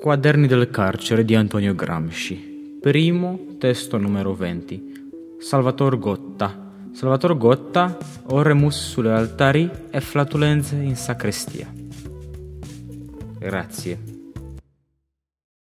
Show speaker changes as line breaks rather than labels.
Quaderni del carcere di Antonio Gramsci. Primo testo numero 20. Salvator Gotta. Salvator Gotta, oremus sulle altari e flatulenze in sacrestia. Grazie.